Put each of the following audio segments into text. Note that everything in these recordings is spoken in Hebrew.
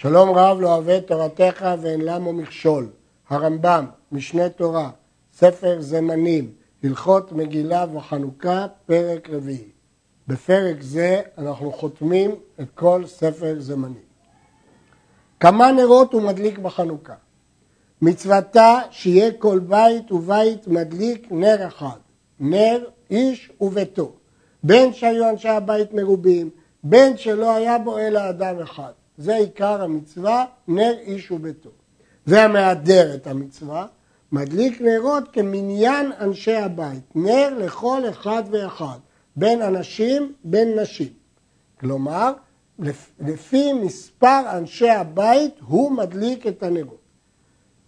שלום רב לא אוהב תורתך ואין למו מכשול. הרמב"ם, משנה תורה, ספר זמנים, הלכות מגילה וחנוכה, פרק רביעי. בפרק זה אנחנו חותמים את כל ספר זמנים. כמה נרות הוא מדליק בחנוכה? מצוותה שיהיה כל בית ובית מדליק נר אחד, נר איש וביתו, בין שהיו אנשי הבית מרובים, בין שלא היה בו אלא אדם אחד. זה עיקר המצווה, נר איש וביתו. והמהדר את המצווה, מדליק נרות כמניין אנשי הבית, נר לכל אחד ואחד, בין אנשים, בין נשים. כלומר, לפי מספר אנשי הבית הוא מדליק את הנרות.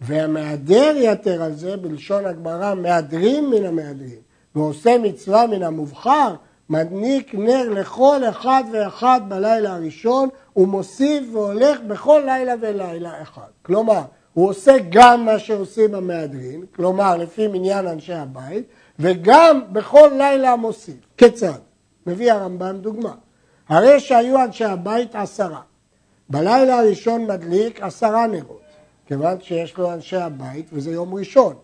והמהדר יתר על זה, בלשון הגמרא, מהדרים מן המהדרים, ועושה מצווה מן המובחר, מדניק נר לכל אחד ואחד בלילה הראשון, ומוסיף והולך בכל לילה ולילה אחד. כלומר, הוא עושה גם מה שעושים המהדרין, כלומר לפי מניין אנשי הבית, וגם בכל לילה מוסיף. כיצד? מביא הרמב"ם דוגמה. הרי שהיו אנשי הבית עשרה. בלילה הראשון מדליק עשרה נרות, כיוון שיש לו אנשי הבית וזה יום ראשון.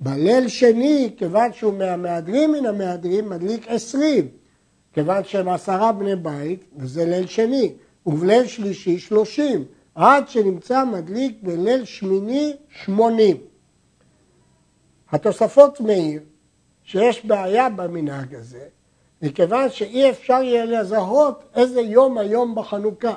בליל שני, כיוון שהוא מהמהדרים מן המהדרים, מדליק עשרים. כיוון שהם עשרה בני בית, וזה ליל שני, ובליל שלישי שלושים, עד שנמצא מדליק בליל שמיני שמונים. התוספות מעיר שיש בעיה במנהג הזה, מכיוון שאי אפשר יהיה לזהות איזה יום היום בחנוכה.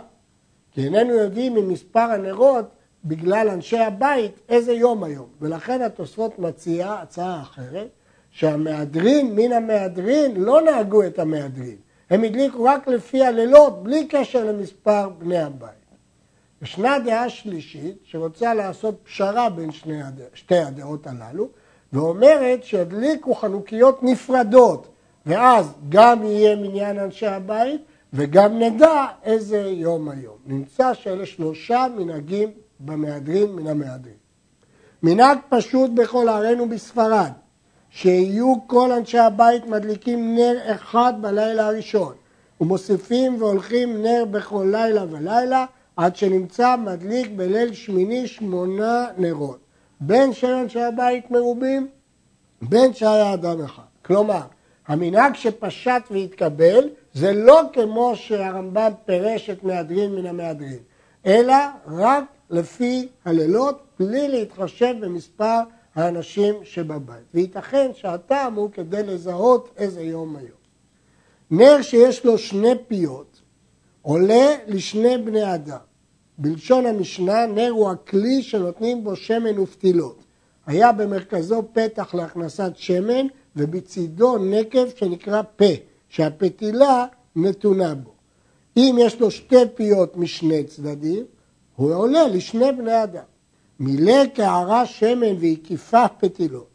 כי איננו יודעים ממספר הנרות, בגלל אנשי הבית, איזה יום היום. ולכן התוספות מציע הצעה אחרת, שהמהדרין מן המהדרין לא נהגו את המהדרין, הם הדליקו רק לפי הלילות, בלי קשר למספר בני הבית. ישנה דעה שלישית שרוצה לעשות פשרה בין הד... שתי הדעות הללו, ואומרת שידליקו חנוכיות נפרדות, ואז גם יהיה מניין אנשי הבית, וגם נדע איזה יום היום. נמצא שאלה שלושה מנהגים במהדרין מן המהדרין. מנהג פשוט בכל ערינו בספרד, שיהיו כל אנשי הבית מדליקים נר אחד בלילה הראשון, ומוסיפים והולכים נר בכל לילה ולילה, עד שנמצא מדליק בליל שמיני שמונה נרות. בין שאנשי הבית מרובים, בין שהיה אדם אחד. כלומר, המנהג שפשט והתקבל זה לא כמו שהרמב"ם פירש את מהדרין מן המהדרין, אלא רק לפי הלילות, בלי להתחשב במספר האנשים שבבית. וייתכן שהטעם הוא כדי לזהות איזה יום היום. נר שיש לו שני פיות עולה לשני בני אדם. בלשון המשנה, נר הוא הכלי שנותנים בו שמן ופתילות. היה במרכזו פתח להכנסת שמן ובצידו נקב שנקרא פה, שהפתילה נתונה בו. אם יש לו שתי פיות משני צדדים, הוא עולה לשני בני אדם. מילא קערה שמן והקיפה פתילות.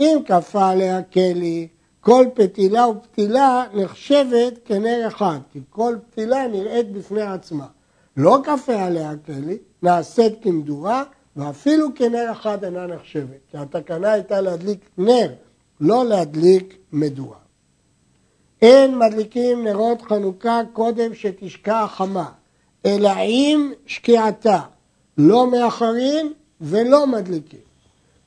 אם כפה עליה כלי, כל פתילה ופתילה נחשבת כנר אחד, כי כל פתילה נראית בפני עצמה. לא כפה עליה כלי, נעשית כמדורה, ואפילו כנר אחד אינה נחשבת, כי התקנה הייתה להדליק נר, לא להדליק מדורה. אין מדליקים נרות חנוכה קודם שתשקע החמה, אלא עם שקיעתה, לא מאחרים ולא מדליקים.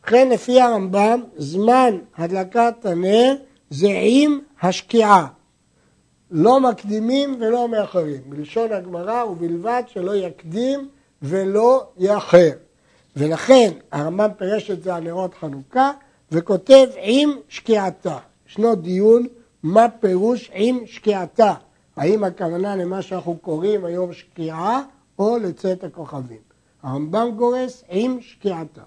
ובכן לפי הרמב"ם זמן הדלקת הנר זה עם השקיעה. לא מקדימים ולא מאחרים. בלשון הגמרא ובלבד שלא יקדים ולא יאחר. ולכן הרמב"ם פירש את זה על נרות חנוכה וכותב עם שקיעתה. ישנו דיון מה פירוש עם שקיעתה. האם הכוונה למה שאנחנו קוראים היום שקיעה או לצאת הכוכבים. הרמב"ם גורס עם שקיעתה.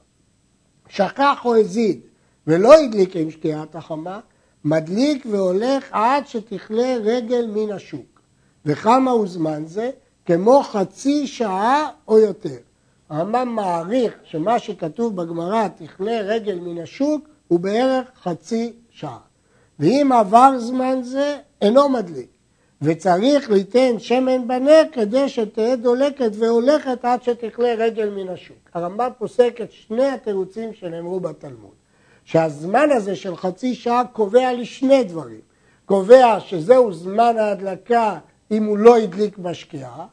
שכח או הזיד ולא הדליק עם שקיעת החמה, מדליק והולך עד שתכלה רגל מן השוק. וכמה הוא זמן זה? כמו חצי שעה או יותר. הרמב"ם מעריך שמה שכתוב בגמרא, תכלה רגל מן השוק, הוא בערך חצי שעה. ואם עבר זמן זה, אינו מדליק. וצריך ליתן שמן בנר כדי שתהיה דולקת והולכת עד שתכלה רגל מן השוק. הרמב"ם פוסק את שני התירוצים שנאמרו בתלמוד. שהזמן הזה של חצי שעה קובע לשני דברים. קובע שזהו זמן ההדלקה אם הוא לא הדליק בשקיעה,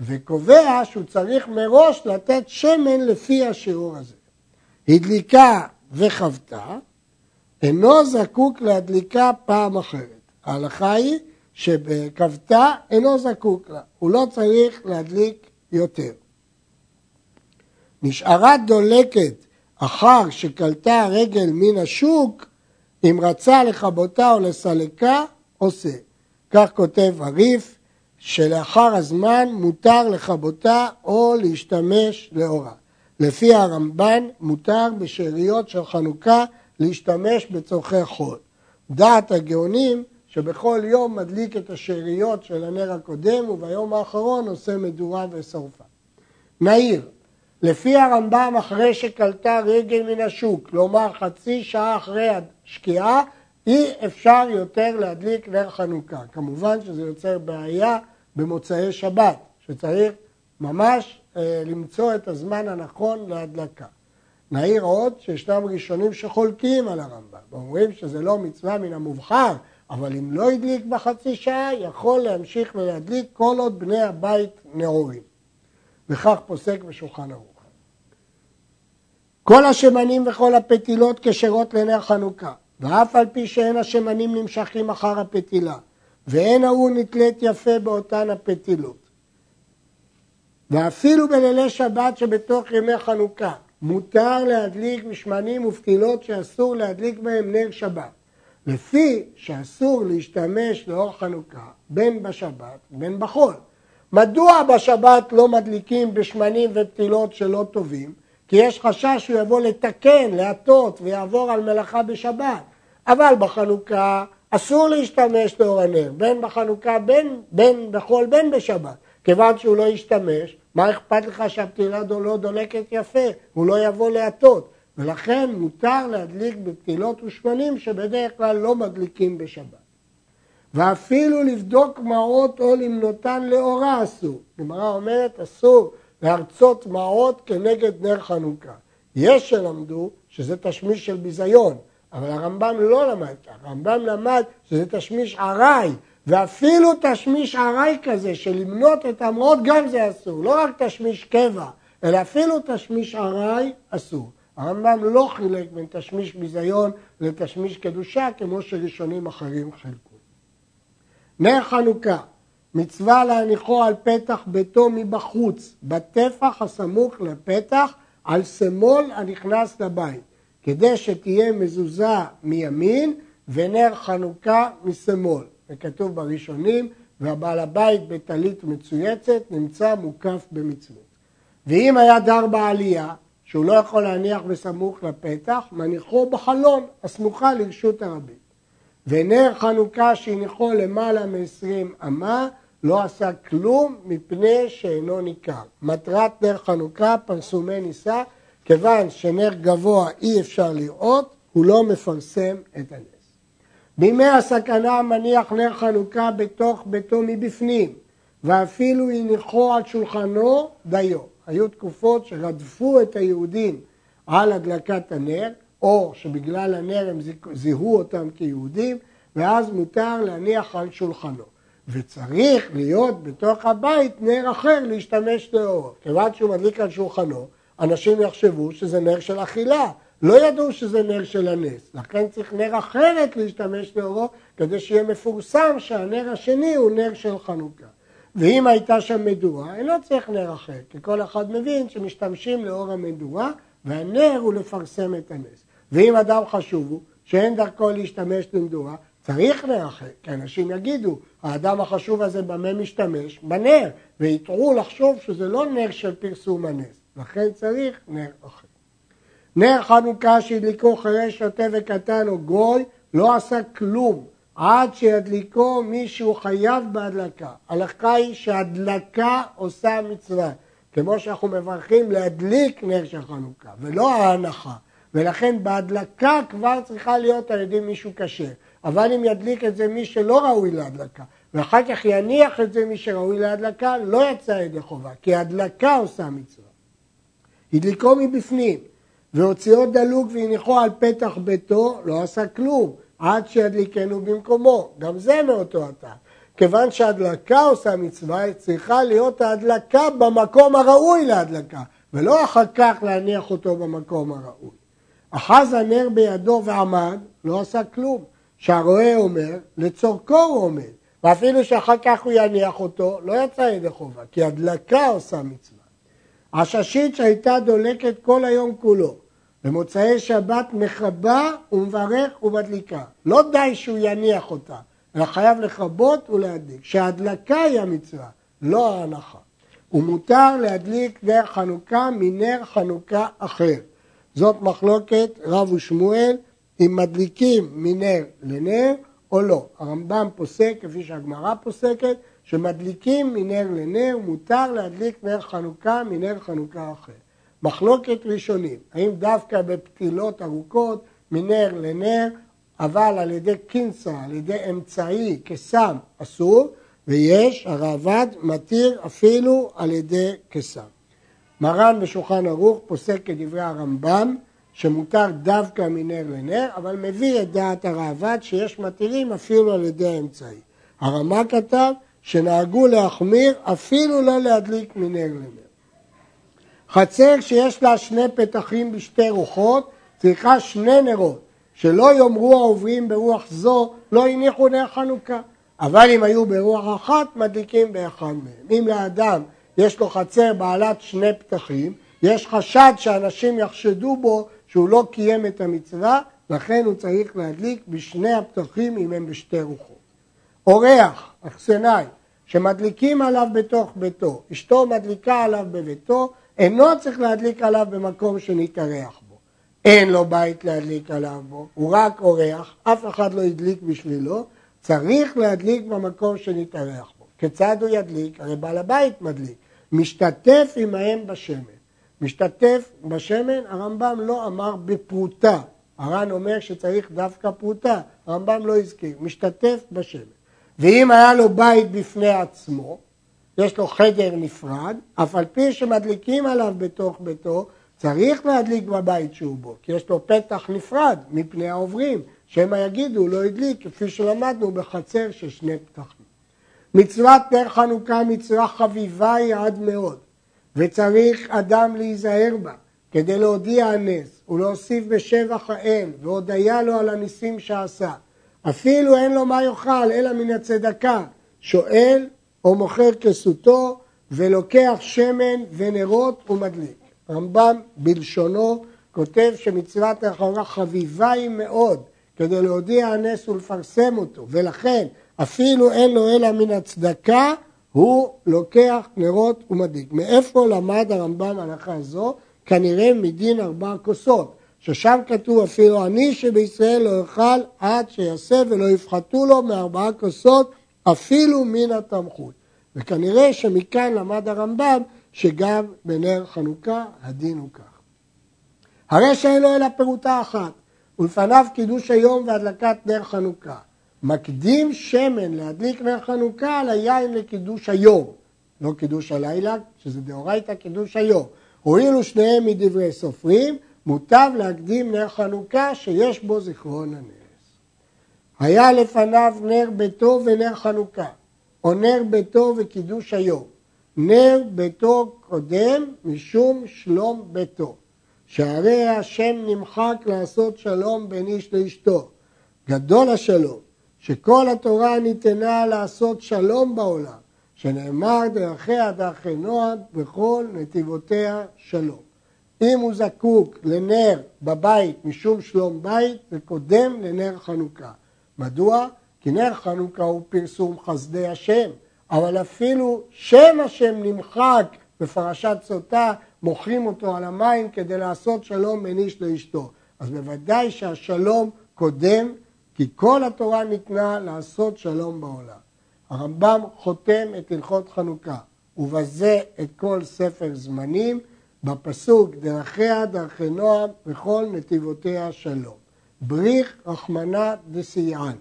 וקובע שהוא צריך מראש לתת שמן לפי השיעור הזה. הדליקה וחוותה, אינו זקוק להדליקה פעם אחרת. ההלכה היא שבכבתה אינו זקוק לה, הוא לא צריך להדליק יותר. נשארה דולקת אחר שקלטה הרגל מן השוק, אם רצה לכבותה או לסלקה, עושה. כך כותב הריף, שלאחר הזמן מותר לכבותה או להשתמש לאורה. לפי הרמב"ן מותר בשאריות של חנוכה להשתמש בצורכי חול. דעת הגאונים שבכל יום מדליק את השאריות של הנר הקודם וביום האחרון עושה מדורה ושרפה. נעיר, לפי הרמב"ם אחרי שקלטה רגל מן השוק, כלומר חצי שעה אחרי השקיעה, אי אפשר יותר להדליק נר חנוכה. כמובן שזה יוצר בעיה במוצאי שבת, שצריך ממש אה, למצוא את הזמן הנכון להדלקה. נעיר עוד שישנם ראשונים שחולקים על הרמב"ם, ואומרים שזה לא מצווה מן המובחר, אבל אם לא הדליק בחצי שעה, יכול להמשיך ולהדליק כל עוד בני הבית נאורים. וכך פוסק בשולחן ערוך. כל השמנים וכל הפתילות כשרות לנר חנוכה, ואף על פי שאין השמנים נמשכים אחר הפתילה, ואין ההוא נתלית יפה באותן הפתילות. ואפילו בלילי שבת שבתוך ימי חנוכה, מותר להדליק משמנים ופתילות שאסור להדליק בהם נר שבת. לפי שאסור להשתמש לאור חנוכה בין בשבת בין בחול. מדוע בשבת לא מדליקים בשמנים ופתילות שלא טובים? כי יש חשש שהוא יבוא לתקן, להטות ויעבור על מלאכה בשבת. אבל בחנוכה אסור להשתמש לאור הנר, בין בחנוכה, בין, בין בחול, בין בשבת. כיוון שהוא לא ישתמש, מה אכפת לך שהפתילה לא דולקת יפה? הוא לא יבוא להטות. ולכן מותר להדליק בפתילות ושמנים שבדרך כלל לא מדליקים בשבת. ואפילו לבדוק מעות או למנותן לאורה אסור. גמרא אומרת אסור להרצות מעות כנגד נר חנוכה. יש שלמדו שזה תשמיש של ביזיון, אבל הרמב"ם לא למד כך, הרמב"ם למד שזה תשמיש ארעי, ואפילו תשמיש ארעי כזה של למנות את המעות גם זה אסור, לא רק תשמיש קבע, אלא אפילו תשמיש ארעי אסור. הרמב"ם לא חילק בין תשמיש ביזיון לתשמיש קדושה כמו שראשונים אחרים חילקו. נר חנוכה, מצווה להניחו על פתח ביתו מבחוץ, בטפח הסמוך לפתח, על סמול הנכנס לבית, כדי שתהיה מזוזה מימין ונר חנוכה משמאל. וכתוב בראשונים, והבעל הבית בטלית מצויצת נמצא מוקף במצוות. ואם היה דר בעלייה, שהוא לא יכול להניח בסמוך לפתח, מניחו בחלון הסמוכה לרשות הרבים. ונר חנוכה שהניחו למעלה מ-20 אמה, לא עשה כלום מפני שאינו ניכר. מטרת נר חנוכה פרסומי נישא, כיוון שנר גבוה אי אפשר לראות, הוא לא מפרסם את הנס. בימי הסכנה מניח נר חנוכה בתוך ביתו מבפנים, ואפילו הניחו על שולחנו דיו. היו תקופות שרדפו את היהודים על הדלקת הנר, או שבגלל הנר הם זיהו אותם כיהודים, ואז מותר להניח על שולחנו. וצריך להיות בתוך הבית נר אחר להשתמש לאורו. כיוון שהוא מדליק על שולחנו, אנשים יחשבו שזה נר של אכילה. לא ידעו שזה נר של הנס, לכן צריך נר אחרת להשתמש לאורו, כדי שיהיה מפורסם שהנר השני הוא נר של חנוכה. ואם הייתה שם מדורה, אינו צריך נר אחר, כי כל אחד מבין שמשתמשים לאור המדורה, והנר הוא לפרסם את הנס. ואם אדם חשוב הוא, שאין דרכו להשתמש למדורה, צריך נר אחר, כי אנשים יגידו, האדם החשוב הזה במה משתמש? בנר, ויטעו לחשוב שזה לא נר של פרסום הנס, לכן צריך נר אחר. נר חנוכה שהדליקו חיי שוטה וקטן או גוי, לא עשה כלום, עד שידליקו מי שהוא חייב בהדלקה. הלכה היא שהדלקה עושה מצווה. כמו שאנחנו מברכים להדליק נר של חנוכה, ולא ההנחה. ולכן בהדלקה כבר צריכה להיות על ידי מישהו כשר. אבל אם ידליק את זה מי שלא ראוי להדלקה, ואחר כך יניח את זה מי שראוי להדלקה, לא יצא ידי חובה, כי הדלקה עושה מצווה. הדליקו מבפנים, והוציאו דלוק והניחו על פתח ביתו, לא עשה כלום. עד שידליקנו במקומו, גם זה מאותו הטעם. כיוון שהדלקה עושה מצווה, צריכה להיות ההדלקה במקום הראוי להדלקה, ולא אחר כך להניח אותו במקום הראוי. אחז הנר בידו ועמד, לא עשה כלום. שהרועה אומר, לצורכו הוא עומד, ואפילו שאחר כך הוא יניח אותו, לא יצא ידי חובה, כי הדלקה עושה מצווה. עששית שהייתה דולקת כל היום כולו, במוצאי שבת מכבה ומברך ומדליקה. לא די שהוא יניח אותה, אלא חייב לכבות ולהדליק. שההדלקה היא המצווה, לא ההנחה. ומותר להדליק נר חנוכה מנר חנוכה אחר. זאת מחלוקת רב ושמואל אם מדליקים מנר לנר או לא. הרמב"ם פוסק, כפי שהגמרא פוסקת, שמדליקים מנר לנר, מותר להדליק נר חנוכה מנר חנוכה אחר. מחלוקת ראשונים, האם דווקא בפתילות ארוכות מנר לנר, אבל על ידי קינסה, על ידי אמצעי כסם אסור, ויש, הראב"ד מתיר אפילו על ידי כסם. מרן בשולחן ערוך פוסק כדברי הרמב"ם שמותר דווקא מנר לנר, אבל מביא את דעת הראב"ד שיש מתירים אפילו על ידי האמצעי. הרמ"א כתב שנהגו להחמיר אפילו לא להדליק מנר לנר. חצר שיש לה שני פתחים בשתי רוחות צריכה שני נרות, שלא יאמרו העוברים ברוח זו לא הניחו נר חנוכה, אבל אם היו ברוח אחת מדליקים באחד מהם. אם לאדם יש לו חצר בעלת שני פתחים, יש חשד שאנשים יחשדו בו שהוא לא קיים את המצווה, לכן הוא צריך להדליק בשני הפתחים אם הם בשתי רוחות. אורח, אכסנאי, שמדליקים עליו בתוך ביתו, אשתו מדליקה עליו בביתו, אינו צריך להדליק עליו במקום שנתארח בו. אין לו בית להדליק עליו בו, הוא רק אורח, אף אחד לא הדליק בשבילו, צריך להדליק במקום שנתארח בו. כיצד הוא ידליק? הרי בעל הבית מדליק. משתתף עמהם בשמן. משתתף בשמן, הרמב"ם לא אמר בפרוטה. הר"ן אומר שצריך דווקא פרוטה, הרמב"ם לא הזכיר, משתתף בשמן. ואם היה לו בית בפני עצמו, יש לו חדר נפרד, אף על פי שמדליקים עליו בתוך ביתו, צריך להדליק בבית שהוא בו, כי יש לו פתח נפרד מפני העוברים, שמא יגידו לא הדליק, כפי שלמדנו בחצר של שני פתחים. מצוות נר חנוכה מצווה חביבה היא עד מאוד. וצריך אדם להיזהר בה כדי להודיע הנס ולהוסיף בשבח האל והודיה לו על הניסים שעשה. אפילו אין לו מה יאכל אלא מן הצדקה, שואל או מוכר כסותו ולוקח שמן ונרות ומדליק. רמב"ם בלשונו כותב שמצוות האחרונה חביבה היא מאוד כדי להודיע הנס ולפרסם אותו ולכן אפילו אין לו אלא מן הצדקה הוא לוקח נרות ומדליק. מאיפה למד הרמב"ם הלכה זו? כנראה מדין ארבע כוסות, ששם כתוב אפילו אני שבישראל לא יאכל עד שיעשה ולא יפחתו לו מארבעה כוסות אפילו מן התמכות. וכנראה שמכאן למד הרמב"ם שגם בנר חנוכה הדין הוא כך. הרי שאין לו אלא פירוטה אחת, ולפניו קידוש היום והדלקת נר חנוכה. מקדים שמן להדליק נר חנוכה על היין לקידוש היום, לא קידוש הלילה, שזה דאורייתא קידוש היום. הואילו שניהם מדברי סופרים, מוטב להקדים נר חנוכה שיש בו זיכרון הנס. היה לפניו נר ביתו ונר חנוכה, או נר ביתו וקידוש היום. נר ביתו קודם משום שלום ביתו. שהרי השם נמחק לעשות שלום בין איש לאשתו. גדול השלום, שכל התורה ניתנה לעשות שלום בעולם, שנאמר דרכיה דרכי נועד וכל נתיבותיה שלום. אם הוא זקוק לנר בבית משום שלום בית, זה קודם לנר חנוכה. מדוע? כי נר חנוכה הוא פרסום חסדי השם, אבל אפילו שם השם נמחק בפרשת סוטה, מוכרים אותו על המים כדי לעשות שלום בין איש לאשתו. אז בוודאי שהשלום קודם כי כל התורה ניתנה לעשות שלום בעולם. הרמב"ם חותם את הלכות חנוכה, ובזה את כל ספר זמנים, בפסוק דרכיה דרכי נועם וכל נתיבותיה שלום. בריך רחמנא דסייען.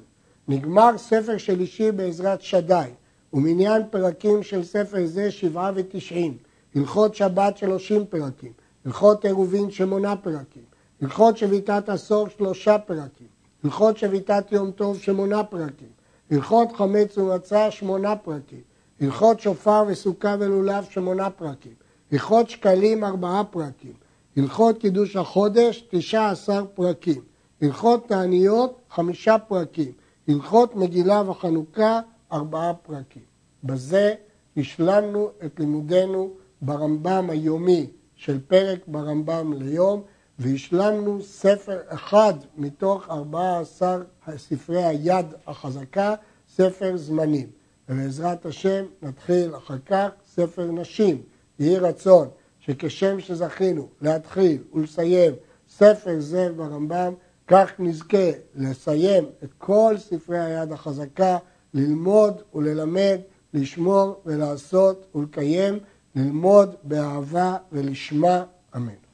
נגמר ספר שלישי בעזרת שדי, ומניין פרקים של ספר זה שבעה ותשעים, הלכות שבת שלושים פרקים, הלכות עירובין שמונה פרקים, הלכות שביתת עשור שלושה פרקים, הלכות שביתת יום טוב שמונה פרקים, הלכות חמץ ומצה שמונה פרקים, הלכות שופר וסוכה ולולב שמונה פרקים, הלכות שקלים ארבעה פרקים, הלכות קידוש החודש תשע עשר פרקים, הלכות תעניות חמישה פרקים, הלכות מגילה וחנוכה ארבעה פרקים. בזה השלמנו את לימודנו ברמב"ם היומי של פרק ברמב"ם ליום והשלמנו ספר אחד מתוך 14 ספרי היד החזקה, ספר זמנים. ובעזרת השם נתחיל אחר כך ספר נשים. יהי רצון שכשם שזכינו להתחיל ולסיים ספר זה ברמב"ם, כך נזכה לסיים את כל ספרי היד החזקה, ללמוד וללמד, לשמור ולעשות ולקיים, ללמוד באהבה ולשמה, אמן.